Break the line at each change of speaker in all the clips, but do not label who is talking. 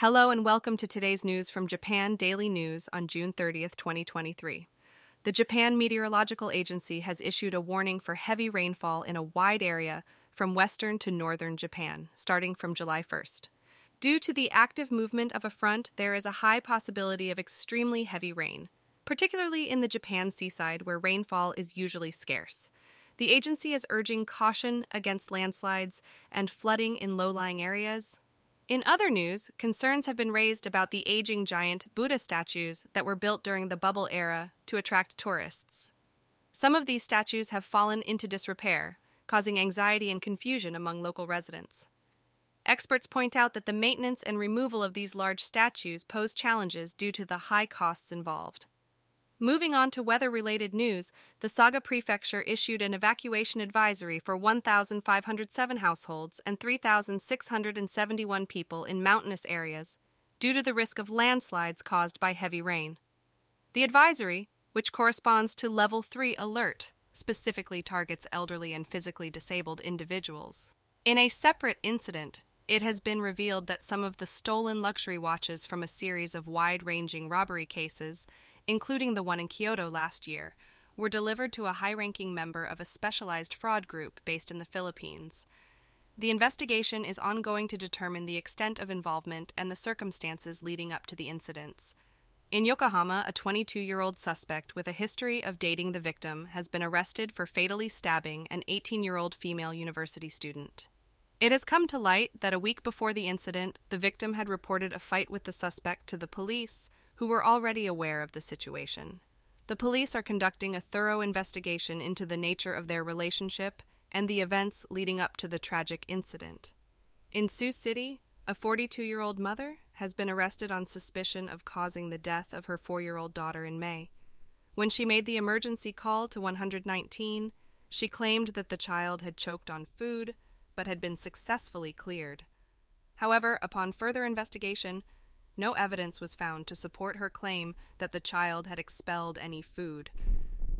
Hello and welcome to today's news from Japan Daily News on June 30th, 2023. The Japan Meteorological Agency has issued a warning for heavy rainfall in a wide area from western to northern Japan, starting from July 1st. Due to the active movement of a front, there is a high possibility of extremely heavy rain, particularly in the Japan seaside where rainfall is usually scarce. The agency is urging caution against landslides and flooding in low lying areas, in other news, concerns have been raised about the aging giant Buddha statues that were built during the bubble era to attract tourists. Some of these statues have fallen into disrepair, causing anxiety and confusion among local residents. Experts point out that the maintenance and removal of these large statues pose challenges due to the high costs involved. Moving on to weather related news, the Saga Prefecture issued an evacuation advisory for 1,507 households and 3,671 people in mountainous areas due to the risk of landslides caused by heavy rain. The advisory, which corresponds to Level 3 alert, specifically targets elderly and physically disabled individuals. In a separate incident, it has been revealed that some of the stolen luxury watches from a series of wide ranging robbery cases including the one in Kyoto last year, were delivered to a high ranking member of a specialized fraud group based in the Philippines. The investigation is ongoing to determine the extent of involvement and the circumstances leading up to the incidents. In Yokohama, a 22 year old suspect with a history of dating the victim has been arrested for fatally stabbing an 18 year old female university student. It has come to light that a week before the incident, the victim had reported a fight with the suspect to the police, who were already aware of the situation. The police are conducting a thorough investigation into the nature of their relationship and the events leading up to the tragic incident. In Sioux City, a 42 year old mother has been arrested on suspicion of causing the death of her four year old daughter in May. When she made the emergency call to 119, she claimed that the child had choked on food but had been successfully cleared. However, upon further investigation, no evidence was found to support her claim that the child had expelled any food.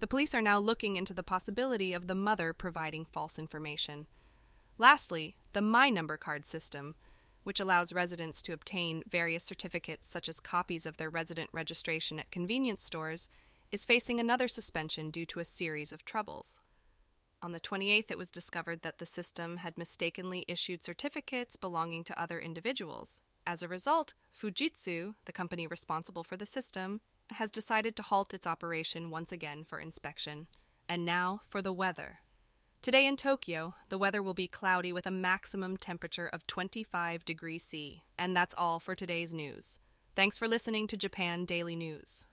The police are now looking into the possibility of the mother providing false information. Lastly, the My Number card system, which allows residents to obtain various certificates such as copies of their resident registration at convenience stores, is facing another suspension due to a series of troubles. On the 28th, it was discovered that the system had mistakenly issued certificates belonging to other individuals. As a result, Fujitsu, the company responsible for the system, has decided to halt its operation once again for inspection. And now for the weather. Today in Tokyo, the weather will be cloudy with a maximum temperature of 25 degrees C. And that's all for today's news. Thanks for listening to Japan Daily News.